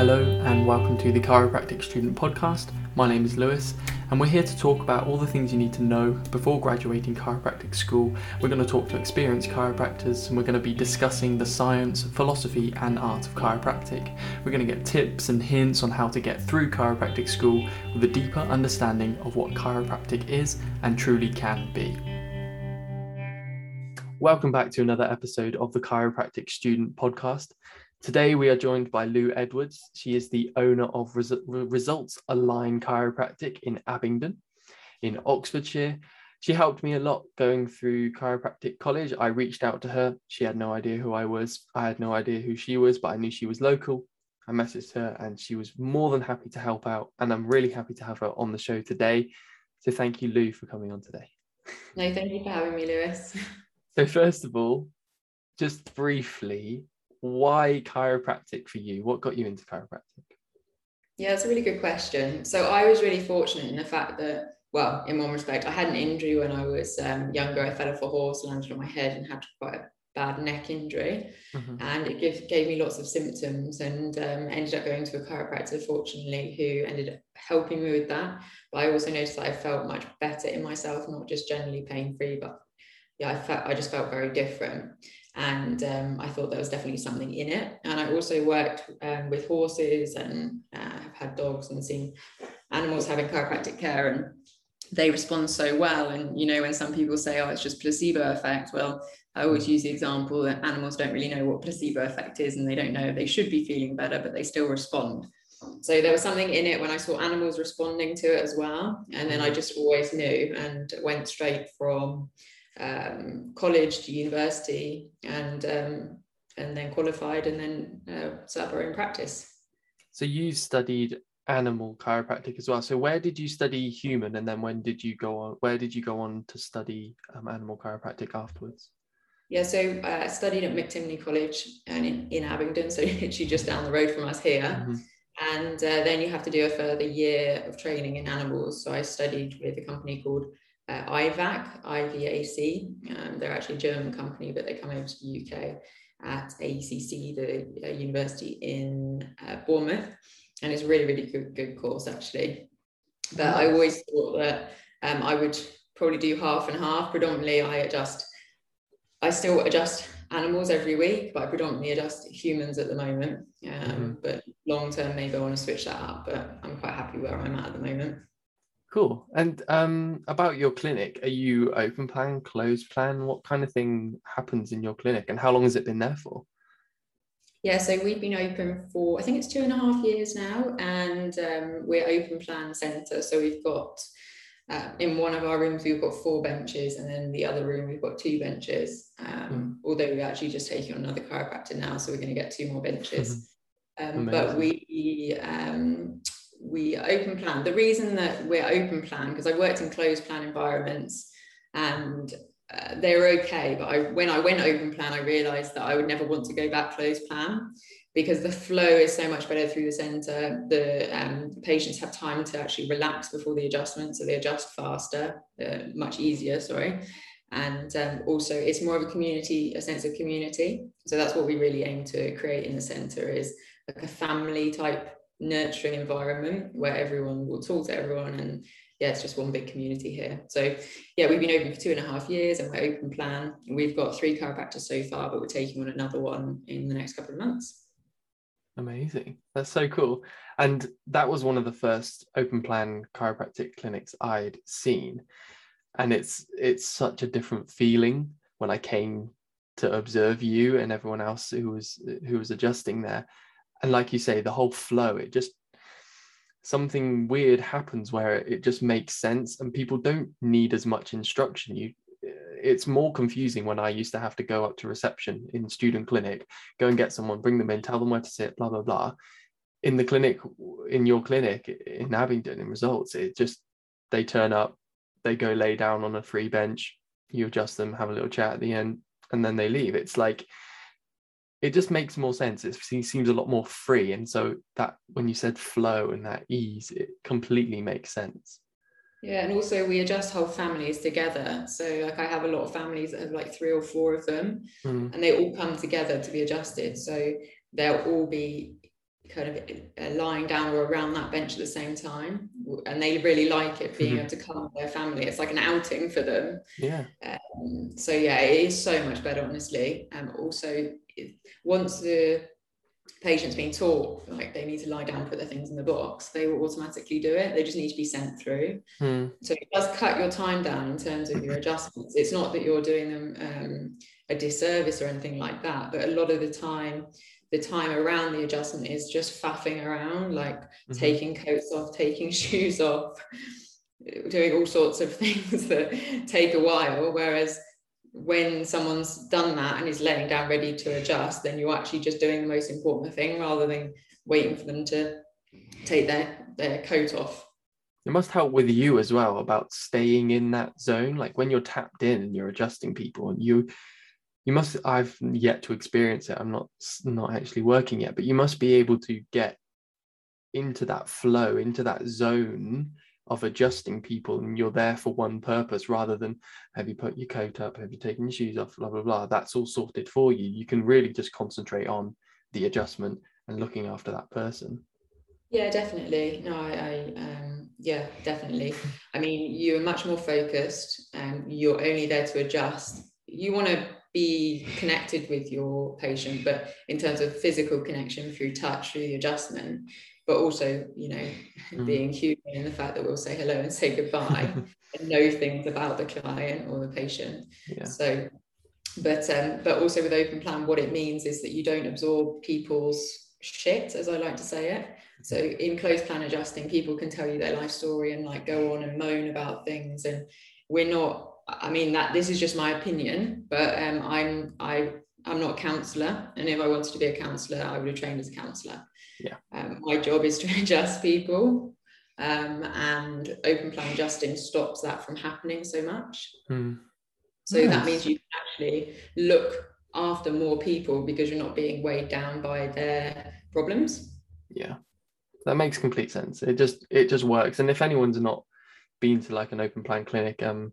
Hello, and welcome to the Chiropractic Student Podcast. My name is Lewis, and we're here to talk about all the things you need to know before graduating chiropractic school. We're going to talk to experienced chiropractors, and we're going to be discussing the science, philosophy, and art of chiropractic. We're going to get tips and hints on how to get through chiropractic school with a deeper understanding of what chiropractic is and truly can be. Welcome back to another episode of the Chiropractic Student Podcast. Today, we are joined by Lou Edwards. She is the owner of Res- Results Align Chiropractic in Abingdon, in Oxfordshire. She helped me a lot going through chiropractic college. I reached out to her. She had no idea who I was. I had no idea who she was, but I knew she was local. I messaged her and she was more than happy to help out. And I'm really happy to have her on the show today. So thank you, Lou, for coming on today. No, thank you for having me, Lewis. So, first of all, just briefly, why chiropractic for you? What got you into chiropractic? Yeah, it's a really good question. So I was really fortunate in the fact that, well, in one respect, I had an injury when I was um, younger. I fell off a horse, landed on my head, and had quite a bad neck injury, mm-hmm. and it gave, gave me lots of symptoms. And um, ended up going to a chiropractor, fortunately, who ended up helping me with that. But I also noticed that I felt much better in myself, not just generally pain free, but yeah, I felt I just felt very different and um, I thought there was definitely something in it. And I also worked um, with horses and uh, have had dogs and seen animals having chiropractic care, and they respond so well. And you know, when some people say, "Oh, it's just placebo effect," well, I always use the example that animals don't really know what placebo effect is, and they don't know they should be feeling better, but they still respond. So there was something in it when I saw animals responding to it as well, and then I just always knew and went straight from um, college to university and um, and then qualified and then uh, set up our own practice. So you studied animal chiropractic as well. So where did you study human, and then when did you go on? Where did you go on to study um, animal chiropractic afterwards? Yeah, so uh, I studied at McTimoney College and in, in Abingdon, so literally just down the road from us here. Mm-hmm. And uh, then you have to do a further year of training in animals. So I studied with a company called uh, IVAC, IVAC. Um, they're actually a German company, but they come over to the UK at AECC, the uh, university in uh, Bournemouth. And it's a really, really good, good course, actually. But I always thought that um, I would probably do half and half. Predominantly, I adjust, I still adjust animals every week, but I predominantly adjust humans at the moment. Um, mm-hmm. But long term, maybe I want to switch that up. But I'm quite happy where I'm at at the moment. Cool. And um, about your clinic, are you open plan, closed plan? What kind of thing happens in your clinic, and how long has it been there for? Yeah, so we've been open for I think it's two and a half years now, and um, we're open plan centre. So we've got uh, in one of our rooms we've got four benches, and then the other room we've got two benches. Um, mm. Although we're actually just taking on another chiropractor now, so we're going to get two more benches. Um, but we um, we open plan. The reason that we're open plan, because I worked in closed plan environments and uh, they were okay. But I, when I went open plan, I realized that I would never want to go back closed plan because the flow is so much better through the center. The um, patients have time to actually relax before the adjustment, so they adjust faster, uh, much easier, sorry. And um, also, it's more of a community, a sense of community. So that's what we really aim to create in the center is like a family type nurturing environment where everyone will talk to everyone and yeah it's just one big community here. So yeah we've been open for two and a half years and we're open plan. We've got three chiropractors so far but we're taking on another one in the next couple of months. Amazing. That's so cool. And that was one of the first open plan chiropractic clinics i'd seen. And it's it's such a different feeling when i came to observe you and everyone else who was who was adjusting there and like you say the whole flow it just something weird happens where it just makes sense and people don't need as much instruction. You it's more confusing when i used to have to go up to reception in student clinic go and get someone bring them in tell them where to sit blah blah blah. In the clinic in your clinic in abingdon in results it just they turn up they go lay down on a free bench you adjust them have a little chat at the end and then they leave. It's like it just makes more sense. It seems a lot more free. And so that when you said flow and that ease, it completely makes sense. Yeah, and also we adjust whole families together. So like I have a lot of families that have like three or four of them, mm. and they all come together to be adjusted. So they'll all be kind of uh, lying down or around that bench at the same time and they really like it being mm-hmm. able to come with their family it's like an outing for them yeah um, so yeah it is so much better honestly and um, also once the patient's been taught like they need to lie down put their things in the box they will automatically do it they just need to be sent through mm. so it does cut your time down in terms of your adjustments it's not that you're doing them um, a disservice or anything like that but a lot of the time the time around the adjustment is just faffing around, like mm-hmm. taking coats off, taking shoes off, doing all sorts of things that take a while. Whereas when someone's done that and is laying down ready to adjust, then you're actually just doing the most important thing rather than waiting for them to take their, their coat off. It must help with you as well about staying in that zone. Like when you're tapped in and you're adjusting people and you you must i've yet to experience it i'm not not actually working yet but you must be able to get into that flow into that zone of adjusting people and you're there for one purpose rather than have you put your coat up? Have you taken your shoes off? Blah blah blah. That's all sorted for you. You can really just concentrate on the adjustment and looking after that person. Yeah definitely. No i, I um yeah definitely. I mean you're much more focused and you're only there to adjust. You want to be connected with your patient, but in terms of physical connection through touch, through the adjustment, but also, you know, mm. being human in the fact that we'll say hello and say goodbye and know things about the client or the patient. Yeah. So, but um, but also with open plan, what it means is that you don't absorb people's shit, as I like to say it. So in closed plan adjusting, people can tell you their life story and like go on and moan about things, and we're not I mean that this is just my opinion, but um, I'm I I'm not a counsellor, and if I wanted to be a counsellor, I would have trained as a counsellor. Yeah. Um, my job is to adjust people, um, and open plan adjusting stops that from happening so much. Mm. So yes. that means you can actually look after more people because you're not being weighed down by their problems. Yeah, that makes complete sense. It just it just works. And if anyone's not been to like an open plan clinic, um,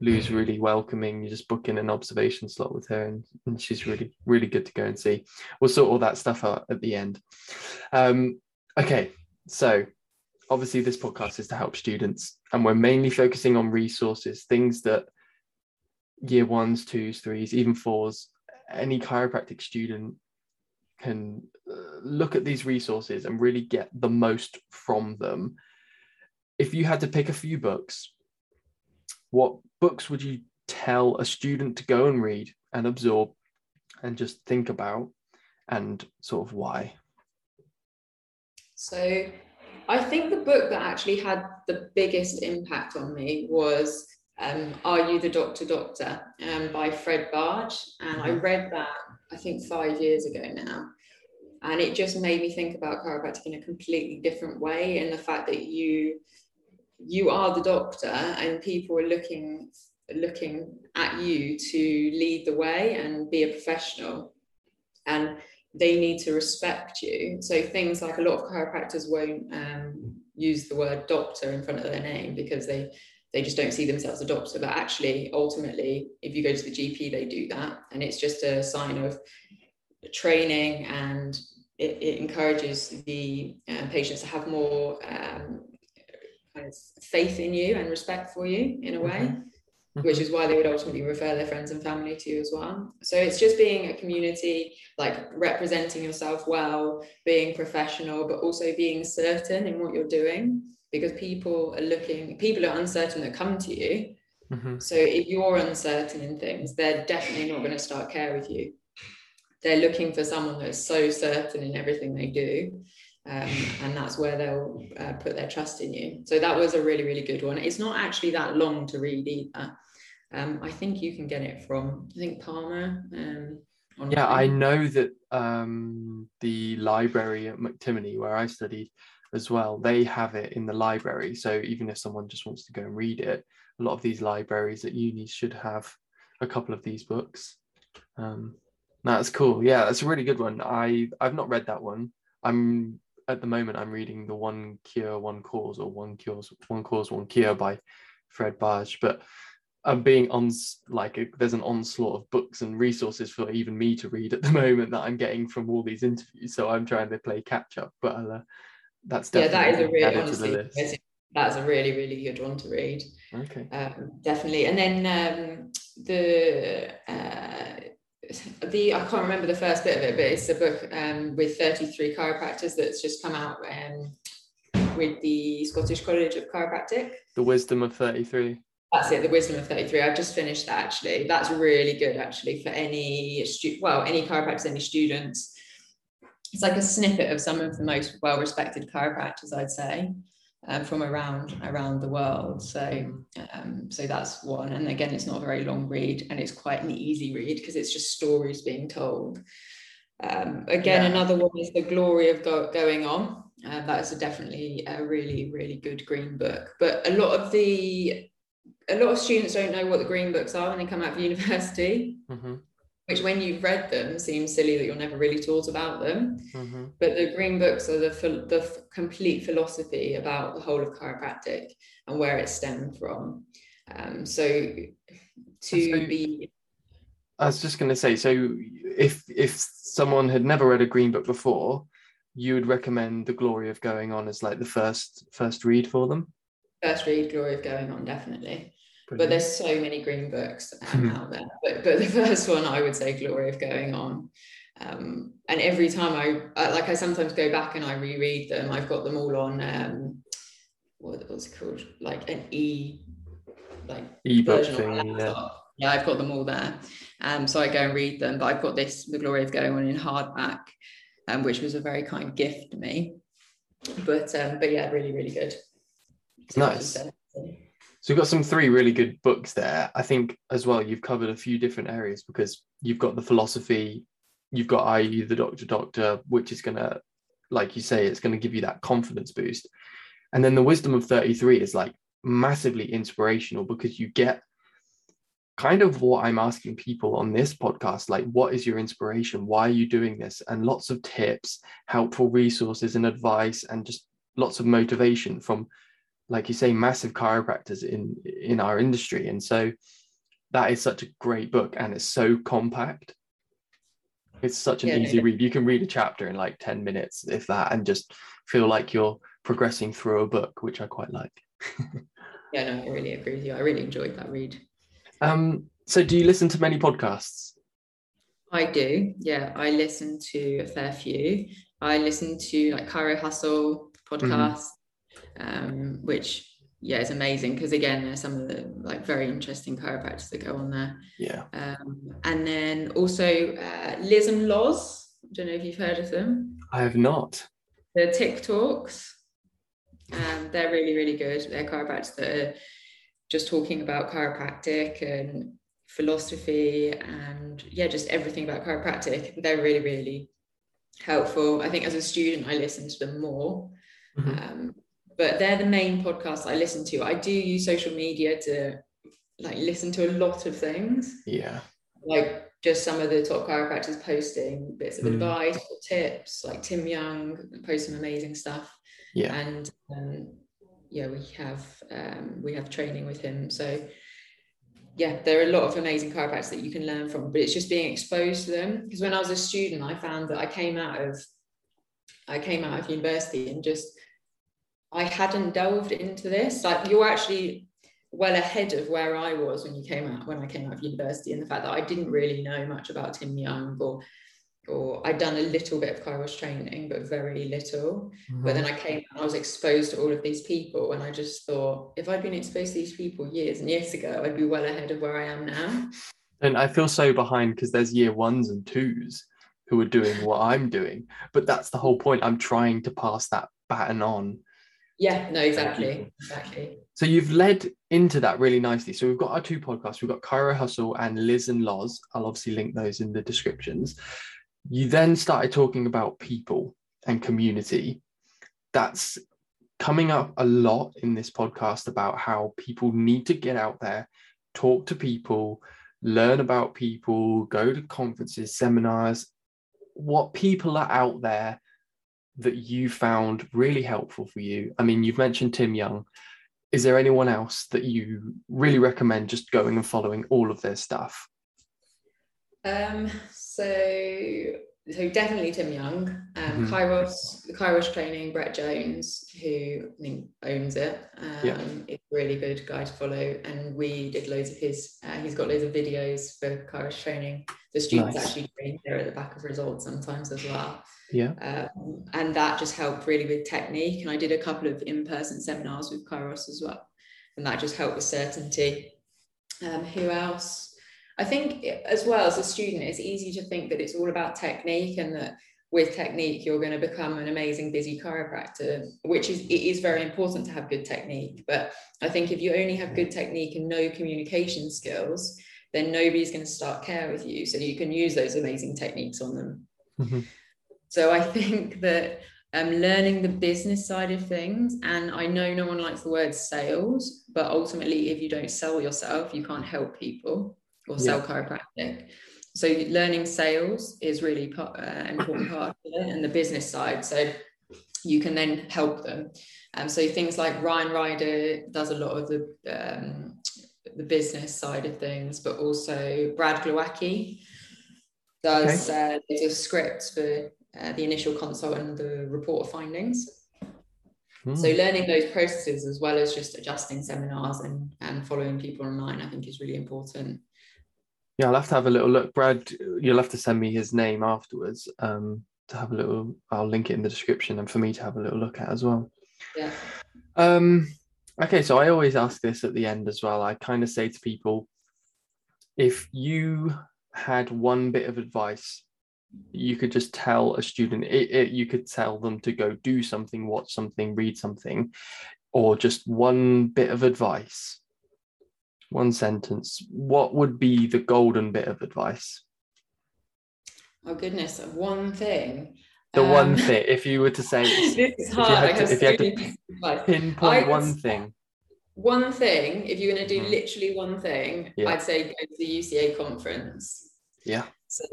Lou's really welcoming. You just book in an observation slot with her, and, and, she's really, really good to go and see. We'll sort all that stuff out at the end. Um, okay, so obviously, this podcast is to help students, and we're mainly focusing on resources, things that year ones, twos, threes, even fours, any chiropractic student can uh, look at these resources and really get the most from them. If you had to pick a few books what books would you tell a student to go and read and absorb and just think about and sort of why? So, I think the book that actually had the biggest impact on me was um, Are You the Doctor Doctor um, by Fred Barge. And I mm-hmm. read that, I think, five years ago now. And it just made me think about chiropractic in a completely different way. And the fact that you you are the doctor and people are looking looking at you to lead the way and be a professional. And they need to respect you. So things like a lot of chiropractors won't um, use the word doctor in front of their name because they they just don't see themselves a doctor. But actually ultimately if you go to the gp they do that. And it's just a sign of training and it, it encourages the uh, patients to have more um, kind of faith in you and respect for you in a way. Mm-hmm. Mm-hmm. Which is why they would ultimately refer their friends and family to you as well. So it's just being a community, like representing yourself well, being professional, but also being certain in what you're doing because people are looking, people are uncertain that come to you. Mm-hmm. So if you're uncertain in things, they're definitely not going to start care with you. They're looking for someone that's so certain in everything they do um, and that's where they'll uh, put their trust in you. So that was a really, really good one. It's not actually that long to read either. Um, I think you can get it from, I think Palmer. Um, yeah, I know that um, the library at McTimoney, where I studied as well, they have it in the library. So even if someone just wants to go and read it, a lot of these libraries at uni should have a couple of these books. Um, that's cool. Yeah, that's a really good one. I I've not read that one. I'm at the moment I'm reading the One Cure, One Cause, or One Cures, One Cause, One Cure by Fred Barge. But I'm being on like a, there's an onslaught of books and resources for even me to read at the moment that I'm getting from all these interviews. So I'm trying to play catch up, but uh, that's definitely yeah, that is a really honestly, that's a really really good one to read. Okay, um, definitely. And then um, the uh, the I can't remember the first bit of it, but it's a book um, with 33 chiropractors that's just come out um, with the Scottish College of Chiropractic. The Wisdom of 33. That's it, the Wisdom of 33. I've just finished that actually. That's really good actually for any stu- well, any chiropractors, any students. It's like a snippet of some of the most well-respected chiropractors, I'd say um, from around around the world. So um, so that's one. And again, it's not a very long read, and it's quite an easy read because it's just stories being told. Um, again, yeah. another one is the glory of go- going on. Uh, that is a definitely a really really good green book. But a lot of the a lot of students don't know what the green books are when they come out of university. Mm-hmm which when you've read them seems silly that you're never really taught about them. Mm-hmm. but the green books are the the complete philosophy about the whole of chiropractic and where it stemmed from. Um, so to so, be i was just going to say so if if someone had never read a green book before you would recommend the glory of going on as like the first first read for them? First read glory of going on definitely Brilliant. But there's so many green books um, out there. But, but the first one I would say Glory of Going On. Um, and every time I, like I sometimes go back and I reread them. I've got them all on um, what was it called? Like an e like ebook thing. Yeah. yeah, I've got them all there. Um, so I go and read them. But I've got this The Glory of Going On in hardback, um, which was a very kind gift to me. But um, but yeah, really, really good. Nice. So we've got some three really good books there. I think as well you've covered a few different areas because you've got the philosophy, you've got i.e. the Doctor Doctor, which is gonna, like you say, it's gonna give you that confidence boost. And then the wisdom of 33 is like massively inspirational because you get kind of what I'm asking people on this podcast like, what is your inspiration? Why are you doing this? And lots of tips, helpful resources, and advice, and just lots of motivation from like you say, massive chiropractors in in our industry. And so that is such a great book and it's so compact. It's such an yeah, easy no, read. You can read a chapter in like 10 minutes, if that, and just feel like you're progressing through a book, which I quite like. yeah, no, I really agree with you. I really enjoyed that read. Um, so do you listen to many podcasts? I do. Yeah, I listen to a fair few. I listen to like Chiro Hustle mm-hmm. podcast. Mm-hmm um, which yeah is amazing because again there's some of the like very interesting chiropractors that go on there. Yeah. Um, and then also uh, liz and loz i don't know if you've heard of them. I have not. The tiktoks um, they're really really good. They're chiropractors that are just talking about chiropractic and philosophy and yeah just everything about chiropractic. They're really really helpful. I think as a student i listen to them more. Mm-hmm. um, but they're the main podcasts I listen to. I do use social media to like listen to a lot of things. Yeah. Like just some of the top chiropractors posting bits of mm. advice or tips, like Tim Young posts some amazing stuff. Yeah. And um, yeah, we have um, we have training with him. So yeah, there are a lot of amazing chiropractors that you can learn from, but it's just being exposed to them. Because when I was a student, I found that I came out of I came out of university and just I hadn't delved into this. Like you're actually well ahead of where I was when you came out when I came out of university, and the fact that I didn't really know much about Tim Young or or I'd done a little bit of Kairos training, but very little. Mm-hmm. But then I came and I was exposed to all of these people, and I just thought if I'd been exposed to these people years and years ago, I'd be well ahead of where I am now. And I feel so behind because there's year ones and twos who are doing what I'm doing. But that's the whole point. I'm trying to pass that baton on yeah, no, exactly. Exactly. So you've led into that really nicely. So we've got our two podcasts. We've got Chiro Hustle and Liz and Loz. I'll obviously link those in the descriptions. You then started talking about people and community. That's coming up a lot in this podcast about how people need to get out there, talk to people, learn about people, go to conferences, seminars, what people are out there that you found really helpful for you? I mean, you've mentioned Tim Young. is there anyone else that you really recommend just going and following all of their stuff? Um, so so definitely Tim Young, um, mm-hmm. Kairos, the Kairos training, Brett Jones, who I think owns it, um, yeah. is a really good guy to follow. And we did loads of his, uh, he's got loads of videos for Kairos training. The students nice. actually train there at the back of results sometimes as well. Yeah. Um, and that just helped really with technique. And I did a couple of in person seminars with Kairos as well. And that just helped with certainty. Um, who else? I think as well as a student, it's easy to think that it's all about technique and that with technique you're going to become an amazing busy chiropractor, which is it is very important to have good technique. But I think if you only have good technique and no communication skills, then nobody's going to start care with you. So you can use those amazing techniques on them. Mm-hmm. So I think that um, learning the business side of things. And I know no one likes the word sales, but ultimately, if you don't sell yourself, you can't help people or sell yeah. chiropractic. So learning sales is really part, uh, important part of it, and the business side. So you can then help them. Um, so things like Ryan Rieder does a lot of the um, the business side of things, but also Brad Glowaki does okay. uh, there's scripts for uh, the initial consult and the report of findings. Hmm. So learning those processes as well as just adjusting seminars and, and following people online, I think is really important. Yeah, I'll have to have a little look. Brad, you'll have to send me his name afterwards um, to have a little. I'll link it in the description and for me to have a little look at as well. Yeah. Um, okay, so I always ask this at the end as well. I kind of say to people, if you had one bit of advice you could just tell a student it, it, you could tell them to go do something watch something read something or just one bit of advice one sentence, what would be the golden bit of advice? Oh goodness, one thing. The um, one thing, if you were to say, this is hard. If you had to, if you had to pinpoint one thing. One thing, if you're going to do mm. literally one thing, yeah. I'd say go to the UCA conference. Yeah. So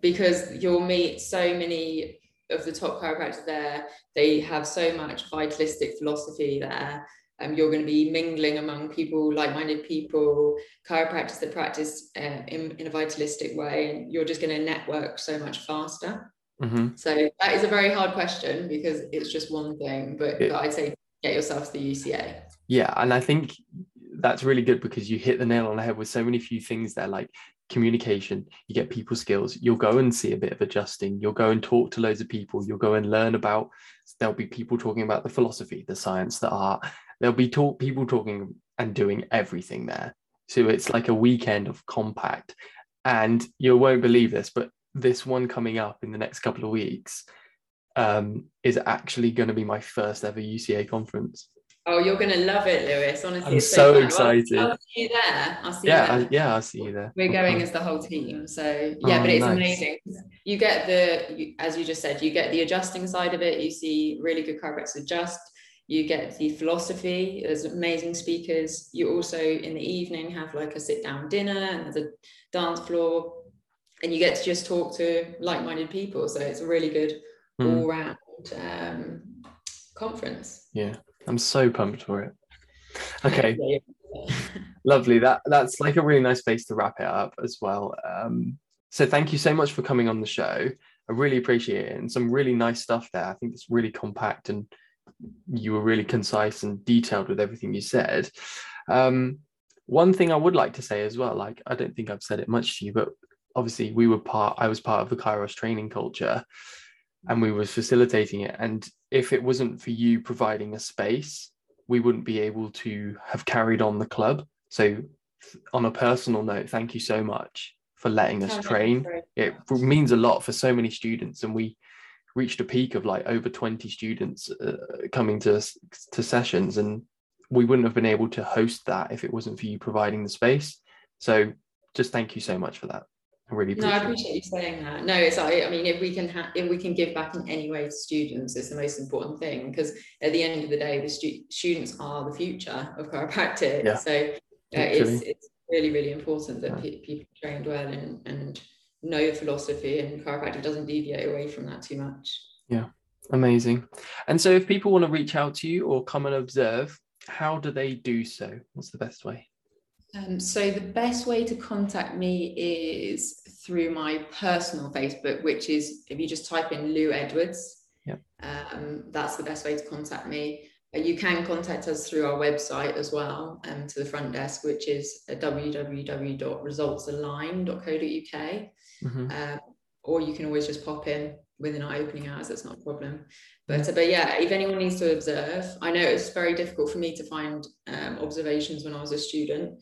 because you'll meet so many of the top chiropractors there, they have so much vitalistic philosophy there um, you're going to be mingling among people, like-minded people, chiropractors that practice uh, in, in a vitalistic way, and you're just going to network so much faster. Mm-hmm. So that is a very hard question because it's just one thing, but, it, but I'd say get yourself to the UCA. Yeah, and I think that's really good because you hit the nail on the head with so many few things there, like communication, you get people skills, you'll go and see a bit of adjusting, you'll go and talk to loads of people, you'll go and learn about there'll be people talking about the philosophy, the science, the art, there'll be talk, people talking and doing everything there. So it's like a weekend of compact. And you won't believe this, but this one coming up in the next couple of weeks um, is actually going to be my first ever UCA conference. Oh, you're going to love it, Lewis. Honestly, I'm so, excited. I'll, I'll, see you there. I'll see yeah, you there. yeah, I'll see you there. We're going as the whole team. So yeah, oh, but it's nice. amazing. You get the, as you just said, you get the adjusting side of it. You see really good chiropractors adjust you get the philosophy there's amazing speakers you also in the evening have like a sit down dinner and there's a dance floor and you get to just talk to like-minded people. So it's a really good mm. all-round um, conference. Yeah i'm so pumped for it. Okay. Lovely. That that's like a really nice place to wrap it up as well. Um, so thank you so much for coming on the show. I really appreciate it and some really nice stuff there. I think it's really compact and you were really concise and detailed with everything you said. Um, one thing I would like to say as well, like I don't think I've said it much to you, but obviously we were part, I was part of the Kairos training culture and we were facilitating it. And if it wasn't for you providing a space, we wouldn't be able to have carried on the club. So on a personal note, thank you so much for letting us train. It means a lot for so many students and we reached a peak of like over 20 students uh, coming to to sessions and we wouldn't have been able to host that if it wasn't for you providing the space so just thank you so much for that I really appreciate no, I appreciate you saying that. No, it's like, I mean, if we can ha- if we can give back in any way to students, it's the most important thing because at the end of the day, the stu- students are the future of chiropractic. Yeah. So uh, it's, it's really really important that pe- people trained well and and know philosophy and chiropractic doesn't deviate away from that too much. Yeah, amazing. And so if people want to reach out to you or come and observe, how do they do so? What's the best way? Um, so the best way to contact me is through my personal Facebook, which is if you just type in Lou Edwards. Yeah. Um, that's the best way to contact me. Uh, you can contact us through our website as well, um, to the front desk, which is uh, www.resultsalign.co.uk. Mm-hmm. Um, or you can always just pop in within our opening hours. That's not a problem. But uh, but yeah, if anyone needs to observe, I know it's very difficult for me to find um, observations when I was a student.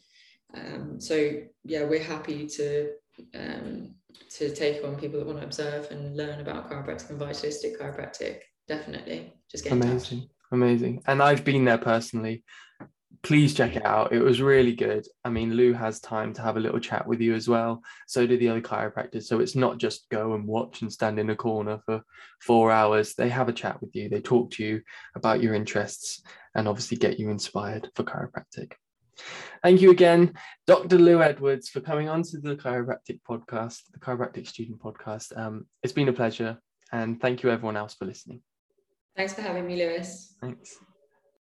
Um, so yeah, we're happy to um, to take on people that want to observe and learn about chiropractic and vitalistic chiropractic. Definitely, just get amazing, amazing. And I've been there personally. Please check it out. It was really good. I mean, Lou has time to have a little chat with you as well. So do the other chiropractors. So it's not just go and watch and stand in a corner for four hours. They have a chat with you. They talk to you about your interests and obviously get you inspired for chiropractic. Thank you again, Dr. Lou Edwards, for coming on to the Chiropractic Podcast, the Chiropractic Student Podcast. Um, it's been a pleasure, and thank you, everyone else, for listening. Thanks for having me, Lewis. Thanks.